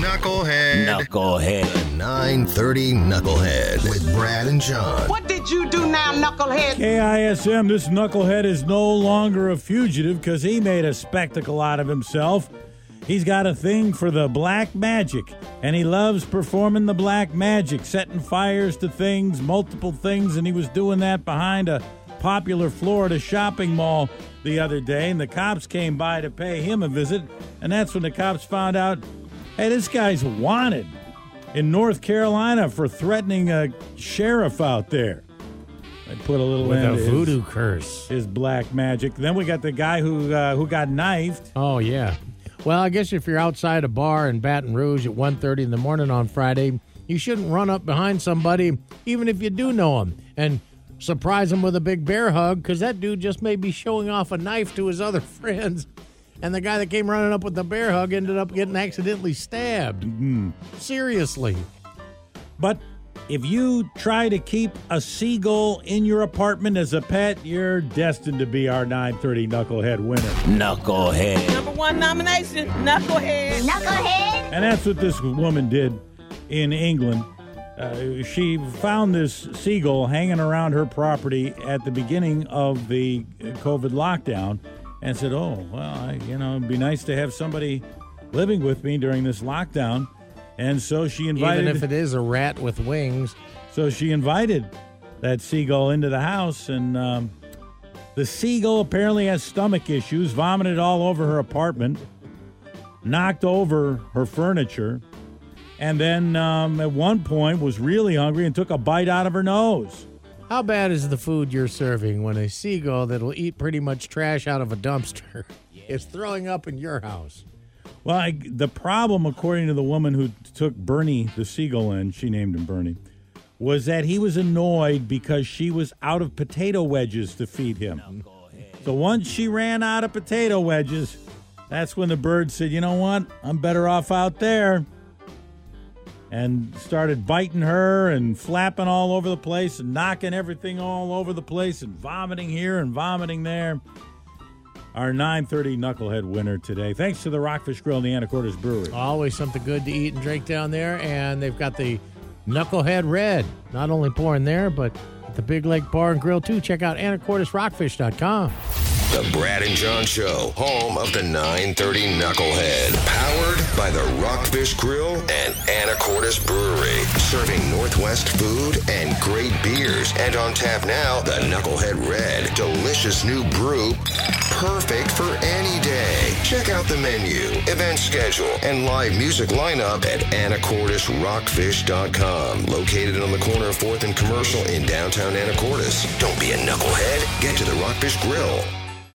Knucklehead. Knucklehead. 930 Knucklehead with Brad and John. What did you do now, knucklehead? KISM, this knucklehead is no longer a fugitive because he made a spectacle out of himself. He's got a thing for the black magic, and he loves performing the black magic, setting fires to things, multiple things, and he was doing that behind a popular Florida shopping mall the other day, and the cops came by to pay him a visit, and that's when the cops found out, hey, this guy's wanted in North Carolina for threatening a sheriff out there. I put a little With a to his- voodoo curse. his black magic. Then we got the guy who uh, who got knifed. Oh yeah. Well, I guess if you're outside a bar in Baton Rouge at 1.30 in the morning on Friday, you shouldn't run up behind somebody, even if you do know him, and surprise them with a big bear hug, because that dude just may be showing off a knife to his other friends. And the guy that came running up with the bear hug ended up getting accidentally stabbed. Seriously. But if you try to keep a seagull in your apartment as a pet, you're destined to be our 930 Knucklehead winner. Knucklehead. Number one nomination, Knucklehead. Knucklehead. And that's what this woman did in England. Uh, she found this seagull hanging around her property at the beginning of the COVID lockdown and said, Oh, well, I, you know, it'd be nice to have somebody living with me during this lockdown. And so she invited. Even if it is a rat with wings. So she invited that seagull into the house, and um, the seagull apparently has stomach issues, vomited all over her apartment, knocked over her furniture, and then um, at one point was really hungry and took a bite out of her nose. How bad is the food you're serving when a seagull that'll eat pretty much trash out of a dumpster is throwing up in your house? Well, I, the problem, according to the woman who took Bernie the seagull in, she named him Bernie, was that he was annoyed because she was out of potato wedges to feed him. So once she ran out of potato wedges, that's when the bird said, "You know what? I'm better off out there." And started biting her and flapping all over the place and knocking everything all over the place and vomiting here and vomiting there. Our 9:30 knucklehead winner today. Thanks to the Rockfish Grill and the Anacortes Brewery. Always something good to eat and drink down there. And they've got the Knucklehead Red, not only pouring there, but at the Big Lake Bar and Grill too. Check out anacortesrockfish.com. The Brad and John Show, home of the 930 Knucklehead. Powered by the Rockfish Grill and Anacortes Brewery. Serving Northwest food and great beers. And on tap now, the Knucklehead Red. Delicious new brew. Perfect for any day. Check out the menu, event schedule, and live music lineup at anacortesrockfish.com. Located on the corner of 4th and Commercial in downtown Anacortes. Don't be a knucklehead. Get to the Rockfish Grill.